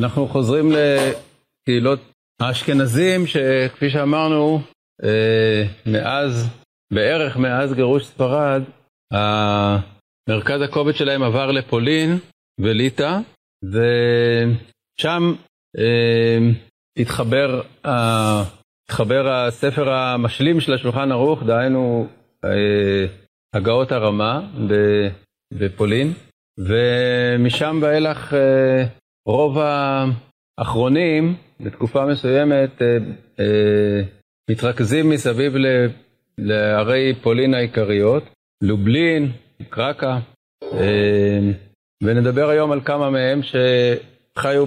אנחנו חוזרים לקהילות האשכנזים, שכפי שאמרנו, אה, מאז, בערך מאז גירוש ספרד, מרכז הכובד שלהם עבר לפולין וליטא, ושם אה, התחבר, התחבר הספר המשלים של השולחן ערוך, דהיינו אה, הגאות הרמה בפולין, ומשם ואילך רוב האחרונים בתקופה מסוימת אה, אה, מתרכזים מסביב לערי פולין העיקריות, לובלין, קרקה, אה, ונדבר היום על כמה מהם שחיו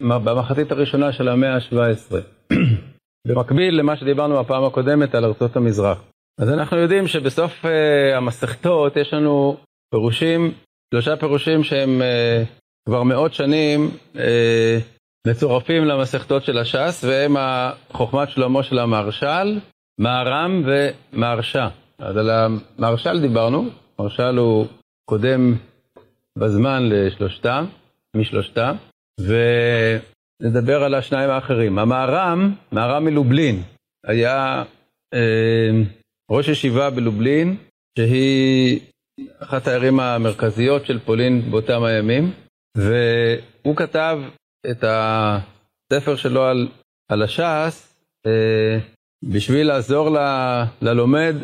במחצית הראשונה של המאה ה-17. במקביל למה שדיברנו בפעם הקודמת על ארצות המזרח. אז אנחנו יודעים שבסוף המסכתות יש לנו פירושים, שלושה פירושים שהם כבר מאות שנים אה, מצורפים למסכתות של הש"ס, והם חוכמת שלמה של המהרש"ל, מהר"ם ומהרש"א. אז על המהרש"ל דיברנו, מהרש"ל הוא קודם בזמן לשלושתם, משלושתם, ונדבר על השניים האחרים. המהר"ם, מהר"ם מלובלין, היה אה, ראש ישיבה בלובלין, שהיא אחת הערים המרכזיות של פולין באותם הימים. והוא כתב את הספר שלו על, על הש"ס אה, בשביל לעזור ל, ללומד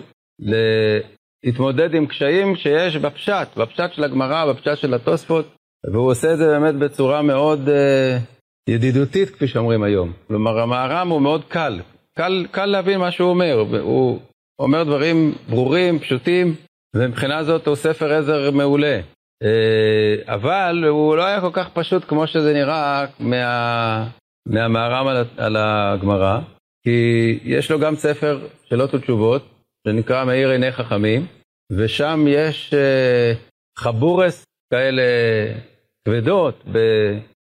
להתמודד עם קשיים שיש בפשט, בפשט של הגמרא, בפשט של התוספות, והוא עושה את זה באמת בצורה מאוד אה, ידידותית, כפי שאומרים היום. כלומר, המהר"ם הוא מאוד קל, קל, קל להבין מה שהוא אומר, הוא אומר דברים ברורים, פשוטים, ומבחינה זאת הוא ספר עזר מעולה. אה, אבל הוא לא היה כל כך פשוט כמו שזה נראה מה, מהמהר"ם על, על הגמרא, כי יש לו גם ספר שאלות ותשובות, שנקרא מאיר עיני חכמים, ושם יש אה, חבורס כאלה כבדות ב,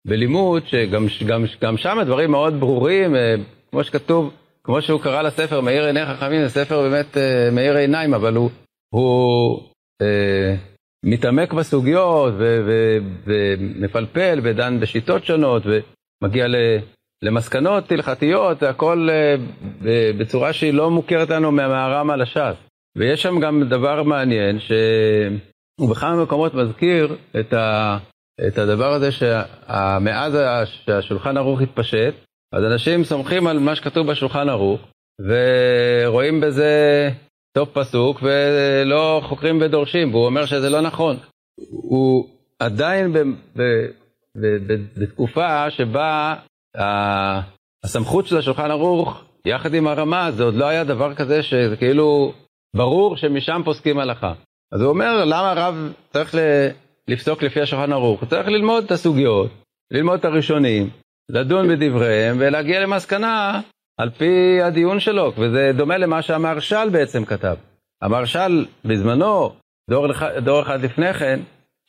בלימוד, שגם גם, גם שם הדברים מאוד ברורים, אה, כמו שכתוב, כמו שהוא קרא לספר מאיר עיני חכמים, זה ספר באמת מאיר עיניים, אבל הוא, הוא מתעמק בסוגיות ומפלפל ודן בשיטות שונות ומגיע למסקנות הלכתיות, הכל אה, בצורה שהיא לא מוכרת לנו מהמערם על הש"ס. ויש שם גם דבר מעניין, שהוא בכמה מקומות מזכיר את, ה, את הדבר הזה שמאז שהשולחן ערוך התפשט, אז אנשים סומכים על מה שכתוב בשולחן ערוך, ורואים בזה סוף פסוק ולא חוקרים ודורשים, והוא אומר שזה לא נכון. הוא עדיין ב, ב, ב, ב, בתקופה שבה הסמכות של השולחן ערוך יחד עם הרמה, זה עוד לא היה דבר כזה שזה כאילו ברור שמשם פוסקים הלכה. אז הוא אומר, למה הרב צריך לפסוק לפי השולחן ערוך? הוא צריך ללמוד את הסוגיות, ללמוד את הראשונים, לדון בדבריהם ולהגיע למסקנה על פי הדיון שלו, וזה דומה למה שהמהרש"ל בעצם כתב. המהרש"ל בזמנו, דור, דור אחד לפני כן,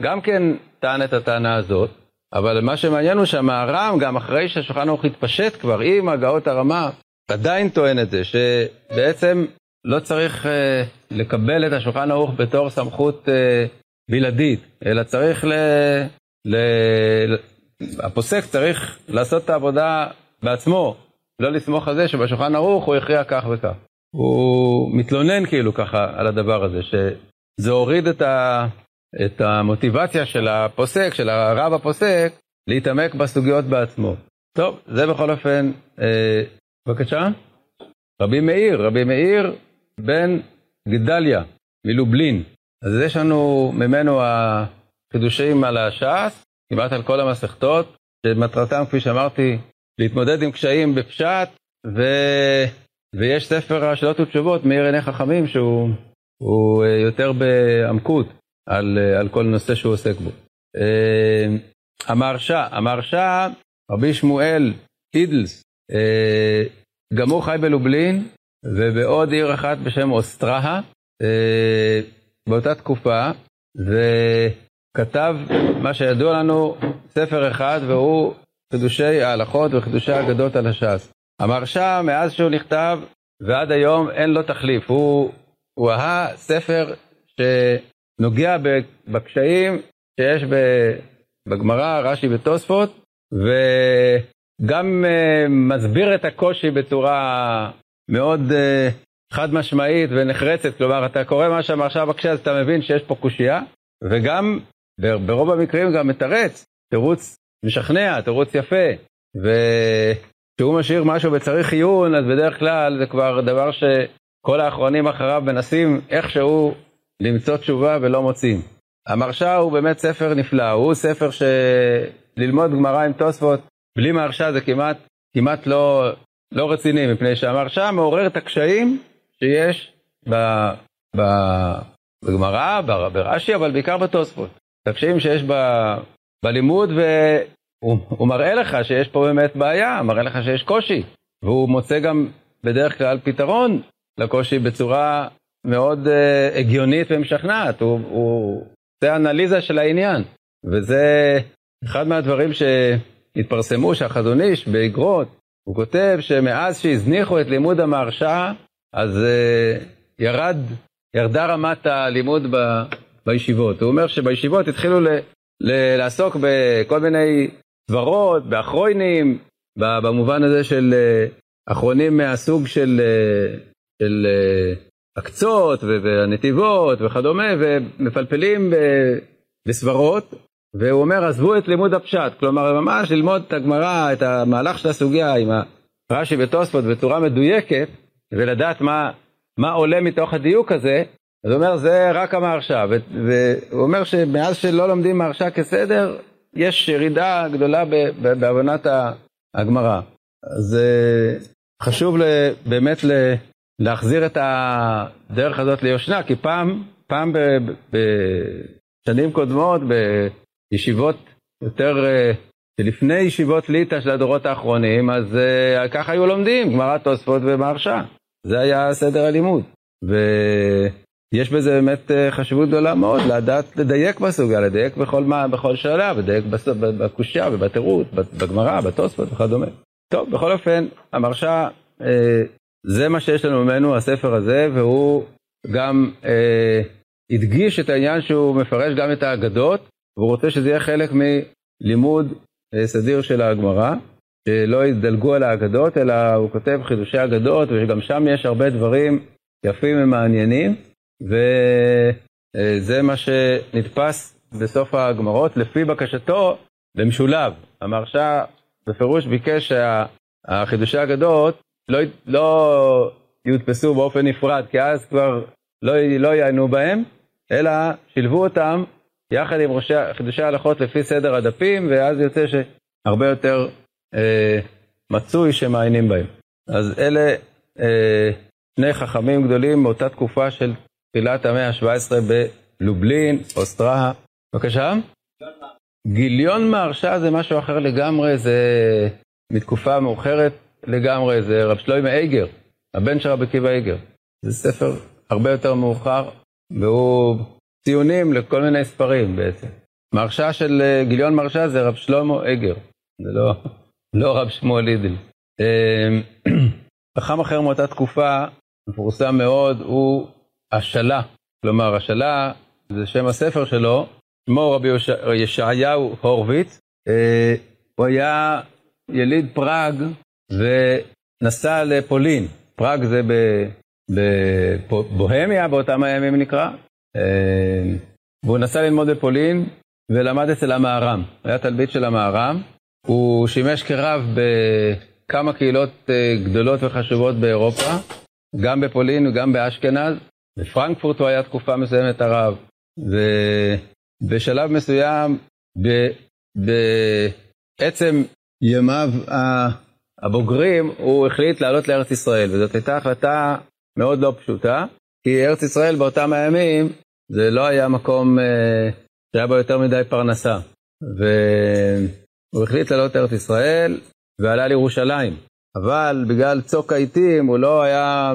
גם כן טען את הטענה הזאת, אבל מה שמעניין הוא שהמהר"ם, גם אחרי שהשולחן ערוך התפשט כבר עם הגאות הרמה, עדיין טוען את זה, שבעצם לא צריך אה, לקבל את השולחן ערוך בתור סמכות אה, בלעדית, אלא צריך ל... ל... הפוסק צריך לעשות את העבודה בעצמו, לא לסמוך על זה שבשולחן ערוך הוא הכריע כך וכך. הוא מתלונן כאילו ככה על הדבר הזה, שזה הוריד את, ה, את המוטיבציה של הפוסק, של הרב הפוסק, להתעמק בסוגיות בעצמו. טוב, זה בכל אופן, אה, בבקשה. רבי מאיר, רבי מאיר בן גדליה מלובלין. אז יש לנו ממנו החידושים על הש"ס, כמעט על כל המסכתות, שמטרתם, כפי שאמרתי, להתמודד עם קשיים בפשט, ו... ויש ספר השאלות ותשובות מאיר עיני חכמים שהוא אה, יותר בעמקות על, אה, על כל נושא שהוא עוסק בו. אה, המהרש"א, המהרש"א, רבי שמואל אידלס, גם הוא חי בלובלין ובעוד עיר אחת בשם אוסטרה, באותה תקופה, וכתב מה שידוע לנו, ספר אחד, והוא חידושי ההלכות וחידושי האגדות על הש"ס. המרשה, מאז שהוא נכתב ועד היום אין לו תחליף. הוא, הוא הספר שנוגע בקשיים שיש בגמרא, רש"י ותוספות, וגם uh, מסביר את הקושי בצורה מאוד uh, חד משמעית ונחרצת, כלומר אתה קורא מה עכשיו בבקשה אז אתה מבין שיש פה קושייה, וגם ברוב המקרים גם מתרץ, תירוץ משכנע, תירוץ יפה, וכשהוא משאיר משהו בצריך עיון אז בדרך כלל זה כבר דבר שכל האחרונים אחריו מנסים איכשהו למצוא תשובה ולא מוצאים. המרשה הוא באמת ספר נפלא, הוא ספר שללמוד גמרא עם תוספות בלי מרשה זה כמעט, כמעט לא, לא רציני, מפני שהמרשה מעורר את הקשיים שיש ב, ב, בגמרא, ברש"י, אבל בעיקר בתוספות. את הקשיים שיש ב, בלימוד, והוא מראה לך שיש פה באמת בעיה, מראה לך שיש קושי, והוא מוצא גם בדרך כלל פתרון לקושי בצורה מאוד uh, הגיונית ומשכנעת, הוא, הוא עושה אנליזה של העניין, וזה אחד מהדברים שהתפרסמו, שהחזון איש באגרות, הוא כותב שמאז שהזניחו את לימוד המהרשעה, אז uh, ירד, ירדה רמת הלימוד ב, בישיבות. הוא אומר שבישיבות התחילו ל, לעסוק בכל מיני סברות, באחרונים, במובן הזה של uh, אחרונים מהסוג של, uh, של uh, הקצות והנתיבות וכדומה, ומפלפלים בסברות, והוא אומר, עזבו את לימוד הפשט, כלומר, ממש ללמוד את הגמרא, את המהלך של הסוגיה עם רש"י ותוספות בצורה מדויקת, ולדעת מה, מה עולה מתוך הדיוק הזה, אז הוא אומר, זה רק המהרש"א, והוא אומר שמאז שלא לומדים מהרש"א כסדר, יש ירידה גדולה בהבנת הגמרא. אז אה, חשוב באמת להחזיר את הדרך הזאת ליושנה, כי פעם, פעם בשנים קודמות, בישיבות יותר, אה, לפני ישיבות ליטא של הדורות האחרונים, אז uh, ככה היו לומדים, גמרא תוספות ומהרש"א. זה היה סדר הלימוד. ויש בזה באמת אה, חשיבות גדולה מאוד, לדעת לדייק בסוגיה, לדייק בכל, מה, בכל שאלה, לדייק בקושייה ובתירוץ, בגמרא, בתוספות וכדומה. טוב, בכל אופן, המרשה אה, זה מה שיש לנו ממנו, הספר הזה, והוא גם אה, הדגיש את העניין שהוא מפרש גם את האגדות, והוא רוצה שזה יהיה חלק מלימוד אה, סדיר של הגמרא, שלא ידלגו על האגדות, אלא הוא כותב חידושי אגדות, וגם שם יש הרבה דברים יפים ומעניינים, וזה מה שנתפס בסוף הגמרות, לפי בקשתו, במשולב. המרשה בפירוש ביקש שהחידושי אגדות לא, לא יודפסו באופן נפרד, כי אז כבר לא, לא יענו בהם, אלא שילבו אותם יחד עם ראשי, חידושי ההלכות לפי סדר הדפים, ואז יוצא שהרבה יותר אה, מצוי שמעיינים בהם. אז אלה אה, שני חכמים גדולים מאותה תקופה של תחילת המאה ה-17 בלובלין, אוסטרה. בבקשה? גיליון מהרשע זה משהו אחר לגמרי, זה מתקופה מאוחרת לגמרי, זה רב שלוימה אייגר, הבן של רבי עקיבא אייגר. זה ספר הרבה יותר מאוחר, והוא ציונים לכל מיני ספרים בעצם. מרשה של אה, גיליון מרשה זה רב שלמה אייגר, זה לא, לא רב שמואל לידל. אמ, חכם אחר מאותה תקופה, מפורסם מאוד, הוא השלה. כלומר, השלה זה שם הספר שלו, שמו רבי ישעיהו הורוביץ. אה, הוא היה יליד פראג ונסע לפולין. פראג זה בבוהמיה באותם הימים נקרא. אה, והוא נסע ללמוד בפולין ולמד אצל המהר"ם. היה תלמיד של המהר"ם. הוא שימש כרב בכמה קהילות אה, גדולות וחשובות באירופה, גם בפולין וגם באשכנז. בפרנקפורט הוא היה תקופה מסוימת הרב. ובשלב מסוים, בעצם ימיו הבוגרים, הוא החליט לעלות לארץ ישראל, וזאת הייתה החלטה מאוד לא פשוטה, כי ארץ ישראל באותם הימים זה לא היה מקום אה, שהיה בו יותר מדי פרנסה. והוא החליט לעלות לארץ ישראל ועלה לירושלים. אבל בגלל צוק העיתים הוא לא היה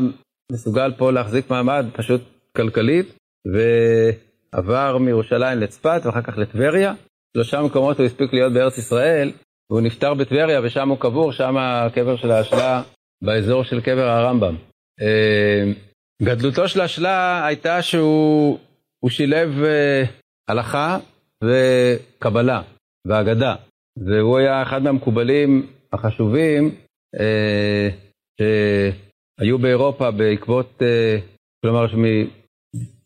מסוגל פה להחזיק מעמד פשוט כלכלית, ועבר מירושלים לצפת ואחר כך לטבריה. שלושה מקומות הוא הספיק להיות בארץ ישראל, והוא נפטר בטבריה ושם הוא קבור, שם הקבר של האשלה באזור של קבר הרמב"ם. אה, גדלותו של האשלה הייתה שהוא שילב אה, הלכה וקבלה ואגדה. והוא היה אחד מהמקובלים החשובים אה, שהיו באירופה בעקבות, אה, כלומר, שמי,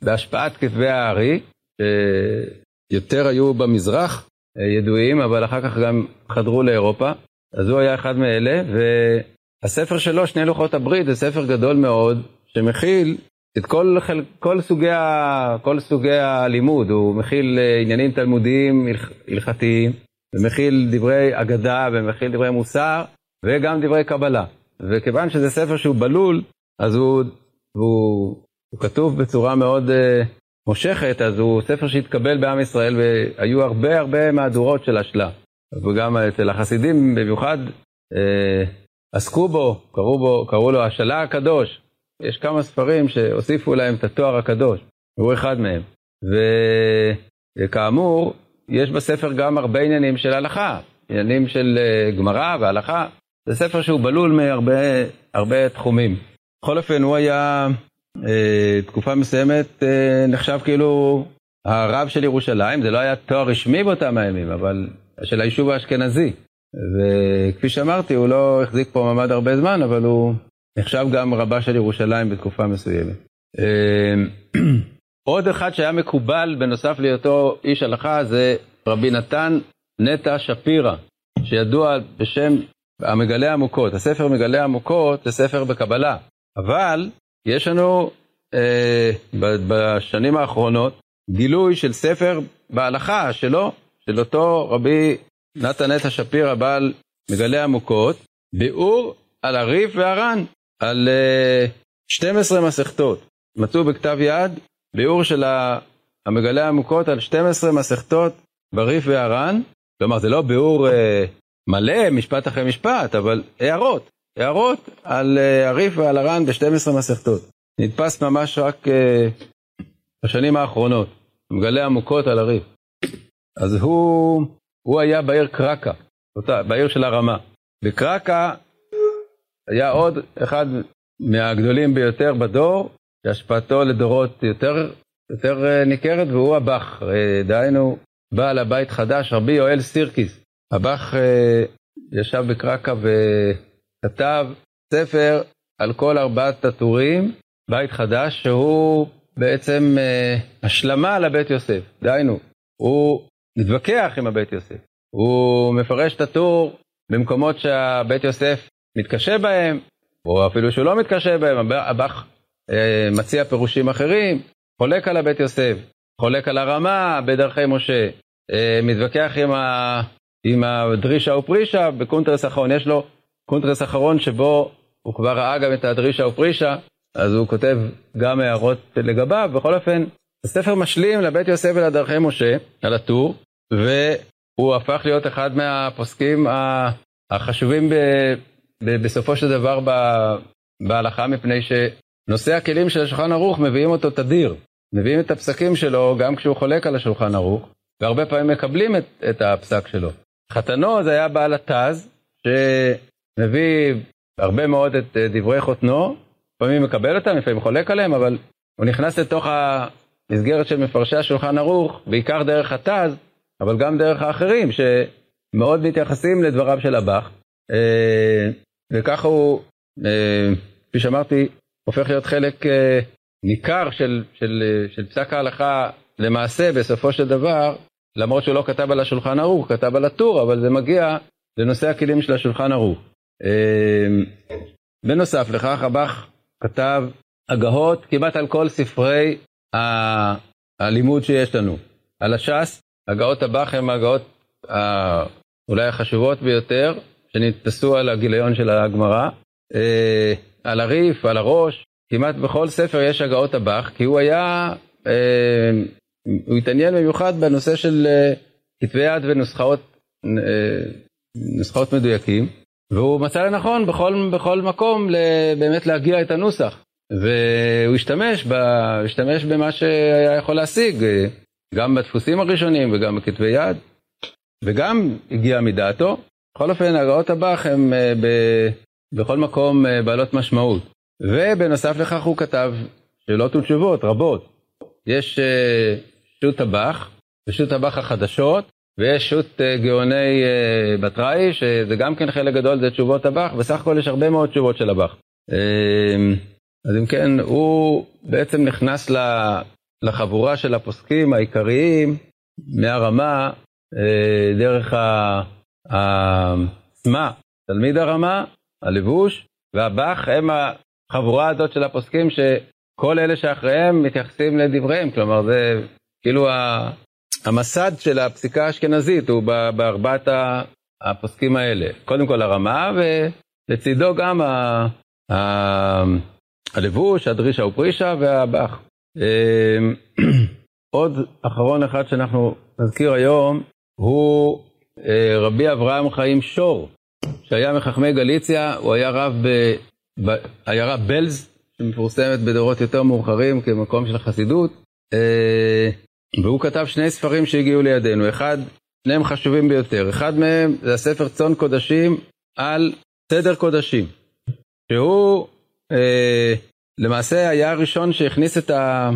בהשפעת כתבי הארי, שיותר היו במזרח אה, ידועים, אבל אחר כך גם חדרו לאירופה. אז הוא היה אחד מאלה, והספר שלו, שני לוחות הברית, זה ספר גדול מאוד, שמכיל את כל, כל, סוגי, כל סוגי הלימוד, הוא מכיל אה, עניינים תלמודיים הלכתיים, ומכיל דברי אגדה, ומכיל דברי מוסר, וגם דברי קבלה. וכיוון שזה ספר שהוא בלול, אז הוא, הוא, הוא כתוב בצורה מאוד uh, מושכת, אז הוא ספר שהתקבל בעם ישראל, והיו הרבה הרבה מהדורות של השלה. וגם אצל החסידים במיוחד uh, עסקו בו, קראו, בו, קראו לו השלה הקדוש. יש כמה ספרים שהוסיפו להם את התואר הקדוש, הוא אחד מהם. וכאמור, יש בספר גם הרבה עניינים של הלכה, עניינים של uh, גמרא והלכה. זה ספר שהוא בלול מהרבה תחומים. בכל אופן, הוא היה אה, תקופה מסוימת אה, נחשב כאילו הרב של ירושלים, זה לא היה תואר רשמי באותם הימים, אבל של היישוב האשכנזי. וכפי שאמרתי, הוא לא החזיק פה מעמד הרבה זמן, אבל הוא נחשב גם רבה של ירושלים בתקופה מסוימת. אה, עוד אחד שהיה מקובל בנוסף להיותו איש הלכה זה רבי נתן נטע שפירא, שידוע בשם המגלה עמוקות. הספר מגלה עמוקות זה ספר בקבלה, אבל יש לנו אה, בשנים האחרונות גילוי של ספר בהלכה שלו, של אותו רבי נתן נטע שפירא, בעל מגלה עמוקות, ביאור על הריף והר"ן, על אה, 12 מסכתות. מצאו בכתב יד ביאור של המגלה עמוקות על 12 מסכתות בריף והר"ן, כלומר זה לא ביאור אה, מלא, משפט אחרי משפט, אבל הערות, הערות על אה, הריף ועל הר"ן ב-12 מסכתות. נתפס ממש רק uh, בשנים האחרונות, מגלה עמוקות על הריף. אז הוא, הוא היה בעיר קרקה, אותה, בעיר של הרמה. בקרקה היה עוד אחד מהגדולים ביותר בדור, שהשפעתו לדורות יותר, יותר אה, ניכרת, והוא הבח, דהיינו בעל הבית חדש, רבי יואל סירקיס. הבח אה, ישב בקרקה וכתב ספר על כל ארבעת הטורים, בית חדש, שהוא בעצם אה, השלמה לבית יוסף. דהיינו, הוא מתווכח עם הבית יוסף. הוא מפרש את הטור במקומות שהבית יוסף מתקשה בהם, או אפילו שהוא לא מתקשה בהם, הבח אה, מציע פירושים אחרים, חולק על הבית יוסף, חולק על הרמה בדרכי משה, מתווכח עם. עם הדרישה ופרישה, בקונטרס אחרון יש לו קונטרס אחרון שבו הוא כבר ראה גם את הדרישה ופרישה, אז הוא כותב גם הערות לגביו, בכל אופן, הספר משלים לבית יוסף ולדרכי משה, על הטור, והוא הפך להיות אחד מהפוסקים החשובים ב, ב, בסופו של דבר ב, בהלכה, מפני שנושאי הכלים של השולחן ערוך מביאים אותו תדיר, מביאים את הפסקים שלו גם כשהוא חולק על השולחן ערוך, והרבה פעמים מקבלים את, את הפסק שלו. חתנו זה היה בעל התז, שמביא הרבה מאוד את אה, דברי חותנו, לפעמים מקבל אותם, לפעמים חולק עליהם, אבל הוא נכנס לתוך המסגרת של מפרשי השולחן ערוך, בעיקר דרך התז, אבל גם דרך האחרים, שמאוד מתייחסים לדבריו של הבח, אה, וככה הוא, אה, כפי שאמרתי, הופך להיות חלק ניכר של, של, של פסק ההלכה למעשה, בסופו של דבר, למרות שהוא לא כתב על השולחן ערוך, כתב על הטור, אבל זה מגיע לנושא הכלים של השולחן ערוך. אמ, בנוסף לכך, הבח כתב הגהות כמעט על כל ספרי ה... הלימוד שיש לנו. על הש"ס, הגאות הבח הן הגאות אולי החשובות ביותר, שנתפסו על הגיליון של הגמרא. אה, על הריף, על הראש, כמעט בכל ספר יש הגאות הבח, כי הוא היה אה, הוא התעניין במיוחד בנושא של אה, כתבי יד ונוסחאות אה, נוסחאות מדויקים, והוא מצא לנכון בכל, בכל מקום באמת להגיע את הנוסח. והוא השתמש, ב, השתמש במה שהיה יכול להשיג, אה, גם בדפוסים הראשונים וגם בכתבי יד, וגם הגיע מדעתו. בכל אופן, הגאות הבח הן ב, בכל מקום בעלות משמעות. ובנוסף לכך הוא כתב שאלות ותשובות רבות. יש שו"ת טבח, ושו"ת טבח החדשות, ויש שו"ת אה, גאוני אה, בתראי, שזה גם כן חלק גדול, זה תשובות הבח, בסך הכל יש הרבה מאוד תשובות של הבח. אמ, אז אם כן, הוא בעצם נכנס לחבורה של הפוסקים העיקריים מהרמה אה, דרך העצמה, תלמיד הרמה, הלבוש והבח, הם החבורה הזאת של הפוסקים שכל אלה שאחריהם מתייחסים לדבריהם, כלומר זה כאילו המסד של הפסיקה האשכנזית הוא בארבעת הפוסקים האלה. קודם כל הרמה, ולצידו גם ה, ה, הלבוש, הדרישה ופרישה והבח. אמ, עוד אחרון אחד שאנחנו נזכיר היום הוא אה, רבי אברהם חיים שור, שהיה מחכמי גליציה, הוא היה רב בעיירה בלז, שמפורסמת בדורות יותר מאוחרים כמקום של חסידות. אה, והוא כתב שני ספרים שהגיעו לידינו, אחד, שניהם חשובים ביותר, אחד מהם זה הספר צאן קודשים על סדר קודשים, שהוא אה, למעשה היה הראשון שהכניס את, ה,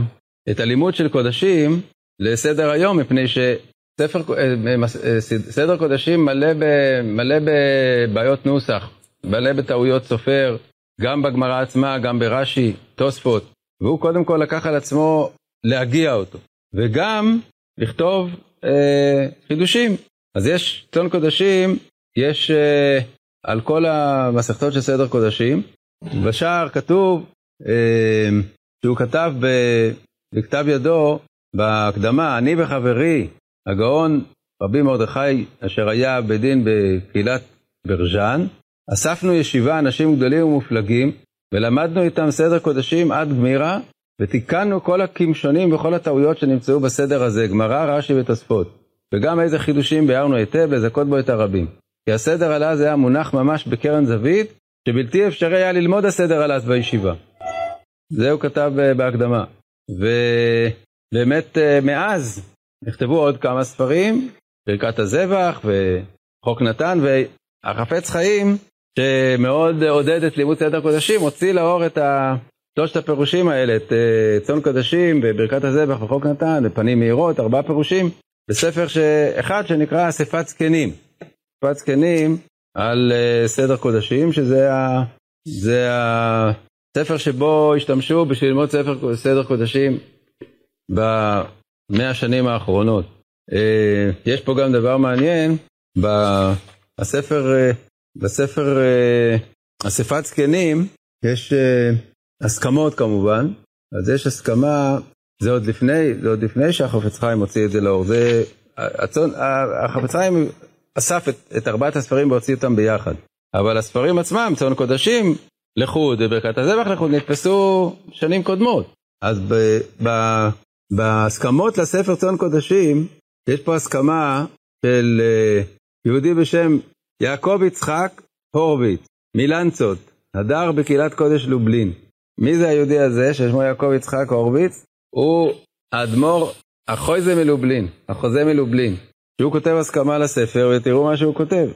את הלימוד של קודשים לסדר היום, מפני שספר אה, אה, קודשים מלא, ב, מלא בבעיות נוסח, מלא בטעויות סופר, גם בגמרא עצמה, גם ברש"י, תוספות, והוא קודם כל לקח על עצמו להגיע אותו. וגם לכתוב אה, חידושים. אז יש צאן קודשים, יש אה, על כל המסכתות של סדר קודשים. בשער כתוב אה, שהוא כתב ב, בכתב ידו, בהקדמה, אני וחברי, הגאון רבי מרדכי, אשר היה בדין בקהילת ברז'אן, אספנו ישיבה אנשים גדולים ומופלגים, ולמדנו איתם סדר קודשים עד גמירה, ותיקנו כל הקמשונים וכל הטעויות שנמצאו בסדר הזה, גמרא, רש"י ותוספות. וגם איזה חידושים ביארנו היטב לזכות בו את הרבים. כי הסדר על אז היה מונח ממש בקרן זווית, שבלתי אפשרי היה ללמוד הסדר על אז בישיבה. זה הוא כתב אה, בהקדמה. ובאמת אה, מאז נכתבו עוד כמה ספרים, ברכת הזבח וחוק נתן, והחפץ חיים, שמאוד עודד את לימוד סדר קודשים, הוציא לאור את. שלושת הפירושים האלה, את אה, צאן קדשים וברכת הזבח וחוק נתן ופנים מהירות, ארבעה פירושים, בספר. אחד שנקרא אספת זקנים. אספת זקנים על uh, סדר קודשים, שזה ה... זה הספר שבו השתמשו בשביל ללמוד ספר סדר קודשים במאה השנים האחרונות. Uh, יש פה גם דבר מעניין, בספר, בספר uh, אספת זקנים, יש uh, הסכמות כמובן, אז יש הסכמה, זה עוד לפני, זה עוד לפני שהחפץ חיים הוציא את זה לאור, זה, הצון, החפץ חיים אסף את, את ארבעת הספרים והוציא אותם ביחד, אבל הספרים עצמם, צאן קודשים לחוד וברכת הזבח לחוד, נתפסו שנים קודמות, אז ב, ב, בהסכמות לספר צאן קודשים, יש פה הסכמה של אה, יהודי בשם יעקב יצחק הורוביץ, מלנצות, הדר בקהילת קודש לובלין. מי זה היהודי הזה, ששמו יעקב יצחק הורוביץ? הוא האדמו"ר החויזה מלובלין, החוזה מלובלין, שהוא כותב הסכמה לספר, ותראו מה שהוא כותב.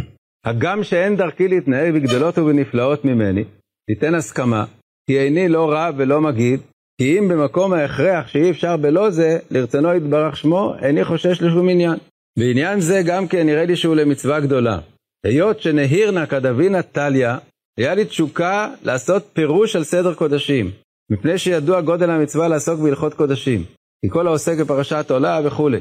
הגם שאין דרכי להתנהג בגדולות ובנפלאות ממני, תיתן הסכמה, כי איני לא רב ולא מגיד, כי אם במקום ההכרח שאי אפשר בלא זה, לרצונו יתברך שמו, איני חושש לשום עניין. בעניין זה גם כן נראה לי שהוא למצווה גדולה. היות שנהירנה כדבינה טליה, היה לי תשוקה לעשות פירוש על סדר קודשים, מפני שידוע גודל המצווה לעסוק בהלכות קודשים, כי כל העוסק בפרשת עולה וכולי.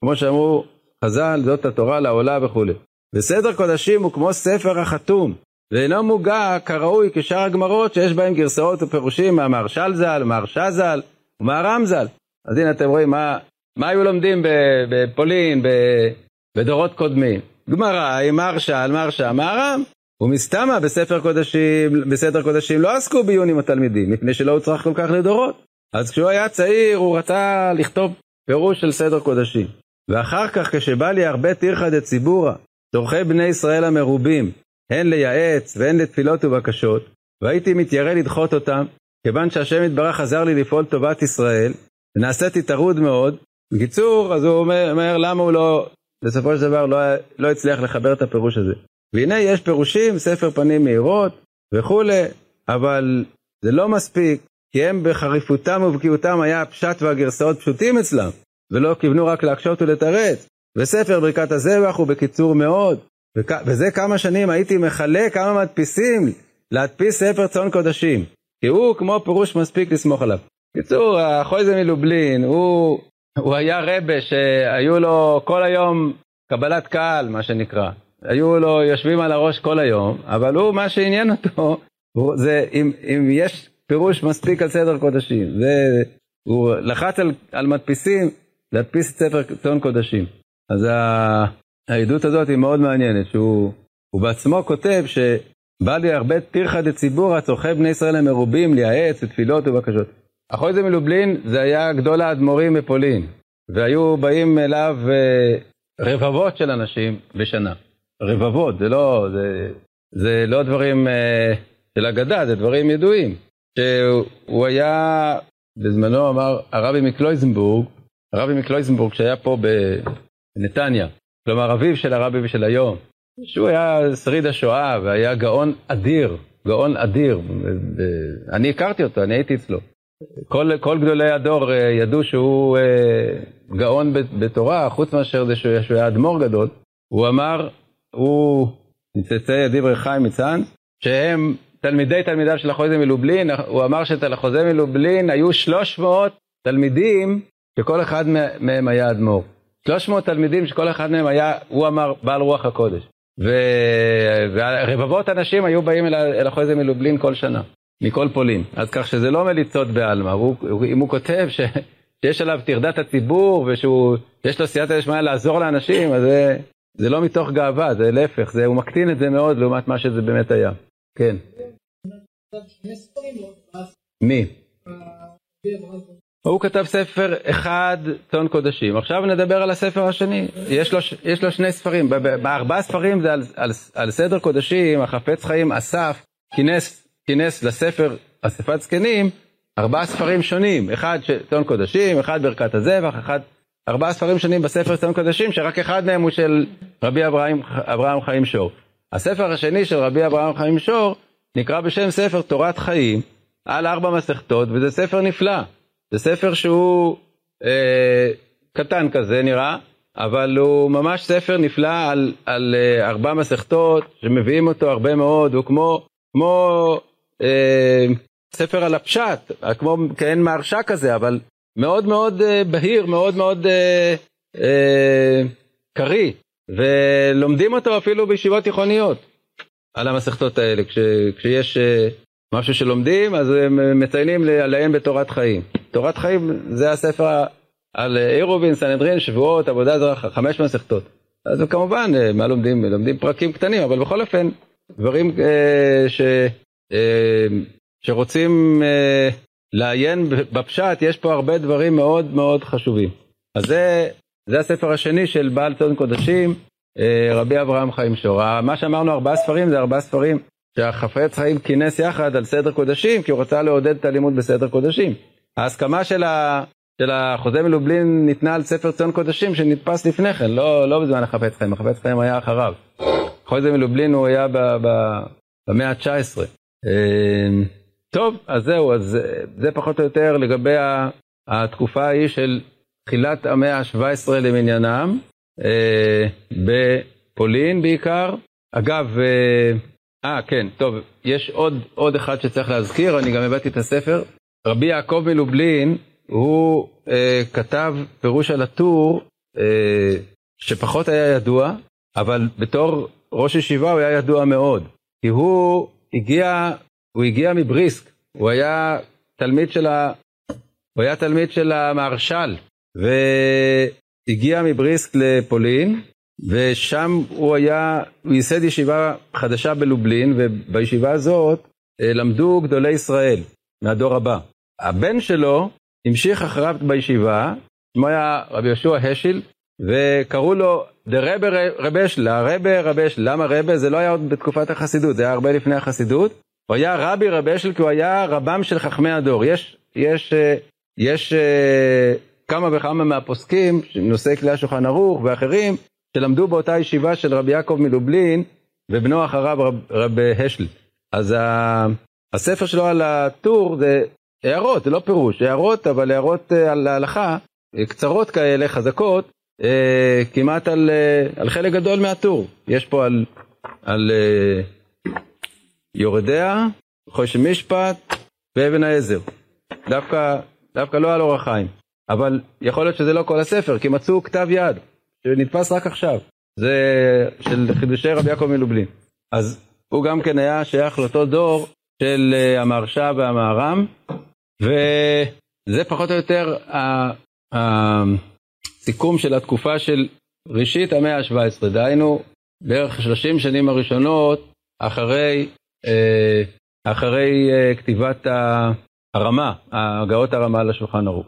כמו שאמרו חז"ל, זאת התורה לעולה וכולי. וסדר קודשים הוא כמו ספר החתום, ואינו מוגע כראוי כשאר הגמרות שיש בהם גרסאות ופירושים מהמהרש"ל ז"ל, מהרש"א ז"ל ומהר"ם ז"ל. אז הנה אתם רואים מה, מה היו לומדים בפולין, בדורות קודמים. גמרא עם מהרש"ל, מהרש"א, מהר"ם. ומסתמה בספר קודשים, בסדר קודשים לא עסקו בעיון עם התלמידים, מפני שלא הוצרך כל כך לדורות. אז כשהוא היה צעיר הוא רצה לכתוב פירוש של סדר קודשים. ואחר כך כשבא לי הרבה טירחא דציבורא, צורכי בני ישראל המרובים, הן לייעץ והן לתפילות ובקשות, והייתי מתיירא לדחות אותם, כיוון שהשם יתברך עזר לי לפעול טובת ישראל, ונעשיתי טרוד מאוד. בקיצור, אז הוא אומר, אומר למה הוא לא, בסופו של דבר לא, לא הצליח לחבר את הפירוש הזה. והנה יש פירושים, ספר פנים מהירות וכולי, אבל זה לא מספיק, כי הם בחריפותם ובקיאותם היה הפשט והגרסאות פשוטים אצלם, ולא כיוונו רק להקשות ולתרץ. וספר ברכת הזבח הוא בקיצור מאוד, וכ... וזה כמה שנים הייתי מחלק כמה מדפיסים להדפיס ספר צאן קודשים, כי הוא כמו פירוש מספיק לסמוך עליו. בקיצור, החויזה מלובלין, הוא, הוא היה רבה שהיו לו כל היום קבלת קהל, מה שנקרא. היו לו יושבים על הראש כל היום, אבל הוא, מה שעניין אותו, זה אם, אם יש פירוש מספיק על סדר קודשים. זה, הוא לחץ על, על מדפיסים להדפיס את ספר צאן קודשים. אז העדות הזאת היא מאוד מעניינת, שהוא בעצמו כותב שבא לי הרבה טרחא דציבורא צורכי בני ישראל המרובים לייעץ ותפילות ובקשות. אחוי זה מלובלין זה היה גדול האדמו"רים בפולין, והיו באים אליו אה, רבבות של אנשים בשנה. רבבות, זה לא, זה, זה לא דברים אה, של אגדה, זה דברים ידועים. שהוא היה, בזמנו אמר הרבי מקלויזנבורג, הרבי מקלויזנבורג שהיה פה בנתניה, כלומר אביו של הרבי ושל היום, שהוא היה שריד השואה והיה גאון אדיר, גאון אדיר. אני הכרתי אותו, אני הייתי אצלו. כל, כל גדולי הדור אה, ידעו שהוא אה, גאון בתורה, חוץ מאשר זה שהוא היה אדמו"ר גדול. הוא אמר, הוא מצאצאי דברי חיים מצאן, שהם תלמידי תלמידיו של החוזה מלובלין, הוא אמר שלחוזה מלובלין היו 300 תלמידים שכל אחד מהם היה אדמו"ר. 300 תלמידים שכל אחד מהם היה, הוא אמר, בעל רוח הקודש. ורבבות אנשים היו באים אל החוזה מלובלין כל שנה, מכל פולין. אז כך שזה לא מליצות בעלמא, אם הוא כותב ש... שיש עליו טרדת הציבור ושיש לו סייעתא דשמיא לעזור לאנשים, אז זה, זה לא מתוך גאווה, זה להפך, זה, הוא מקטין את זה מאוד לעומת מה שזה באמת היה. כן. מי? הוא כתב ספר אחד, צאן קודשים. עכשיו נדבר על הספר השני. יש לו, יש לו שני ספרים. בארבעה ספרים זה על, על, על סדר קודשים, החפץ חיים אסף כינס, כינס לספר אספת זקנים ארבעה ספרים שונים. אחד צאן קודשים, אחד ברכת הזבח, אחד... ארבעה ספרים שונים בספר צאן קודשים, שרק אחד מהם הוא של רבי אברהם, אברהם חיים שור. הספר השני של רבי אברהם חיים שור נקרא בשם ספר תורת חיים, על ארבע מסכתות, וזה ספר נפלא. זה ספר שהוא אה, קטן כזה נראה, אבל הוא ממש ספר נפלא על, על אה, ארבע מסכתות, שמביאים אותו הרבה מאוד, הוא כמו, כמו אה, ספר על הפשט, כמו כעין מהרשע כזה, אבל מאוד מאוד אה, בהיר, מאוד מאוד אה, אה, קריא, ולומדים אותו אפילו בישיבות תיכוניות. על המסכתות האלה. כש, כשיש משהו שלומדים, אז הם מציינים עליהם בתורת חיים. תורת חיים זה הספר על עירובין, סנהדרין, שבועות, עבודה זרה, חמש מסכתות. אז כמובן, מה לומדים? לומדים פרקים קטנים, אבל בכל אופן, דברים uh, ש, שרוצים uh, לעיין בפשט, יש פה הרבה דברים מאוד מאוד חשובים. אז זה, זה הספר השני של בעל צאן קודשים, אה, רבי אברהם חיים שור. מה שאמרנו ארבעה ספרים זה ארבעה ספרים שהחפץ חיים כינס יחד על סדר קודשים כי הוא רצה לעודד את הלימוד בסדר קודשים. ההסכמה של, ה, של החוזה מלובלין ניתנה על ספר ציון קודשים שנתפס לפני כן, לא, לא בזמן החפץ חיים, החפץ חיים היה אחריו. חוזה מלובלין הוא היה במאה ה-19. אה, טוב, אז זהו, אז זה פחות או יותר לגבי התקופה ההיא של תחילת המאה ה-17 למניינם. אה, בפולין בעיקר. אגב, אה, אה, כן, טוב, יש עוד, עוד אחד שצריך להזכיר, אני גם הבאתי את הספר. רבי יעקב מלובלין, הוא אה, כתב פירוש על הטור אה, שפחות היה ידוע, אבל בתור ראש ישיבה הוא היה ידוע מאוד. כי הוא הגיע, הוא הגיע מבריסק, הוא היה תלמיד של, ה, הוא היה תלמיד של המהרש"ל, הגיע מבריסק לפולין, ושם הוא היה, הוא ייסד ישיבה חדשה בלובלין, ובישיבה הזאת אה, למדו גדולי ישראל מהדור הבא. הבן שלו המשיך אחריו בישיבה, שמו היה רבי יהושע השיל, וקראו לו דרבה רבשלה, רבה רבשלה, למה רבה? זה לא היה עוד בתקופת החסידות, זה היה הרבה לפני החסידות. הוא היה רבי רבשל כי הוא היה רבם של חכמי הדור. יש, יש, יש, אה, כמה וכמה מהפוסקים, נושאי כלי השולחן ערוך ואחרים, שלמדו באותה ישיבה של רבי יעקב מלובלין ובנו אחריו רב, רב השל. אז ה, הספר שלו על הטור זה הערות, זה לא פירוש, הערות, אבל הערות אה, על ההלכה, אה, קצרות כאלה, חזקות, אה, כמעט על, אה, על חלק גדול מהטור. יש פה על, על אה, יורדיה, חושן משפט ואבן העזר. דווקא, דווקא לא על אור החיים. אבל יכול להיות שזה לא כל הספר, כי מצאו כתב יד, שנתפס רק עכשיו. זה של חידושי רבי יעקב מלובלין. אז הוא גם כן היה שייך לאותו דור של אה, המהרש"א והמהר"ם, וזה פחות או יותר הסיכום של התקופה של ראשית המאה ה-17, דהיינו בערך 30 שנים הראשונות אחרי, אה, אחרי אה, כתיבת הרמה, הגאות הרמה לשולחן ערוך.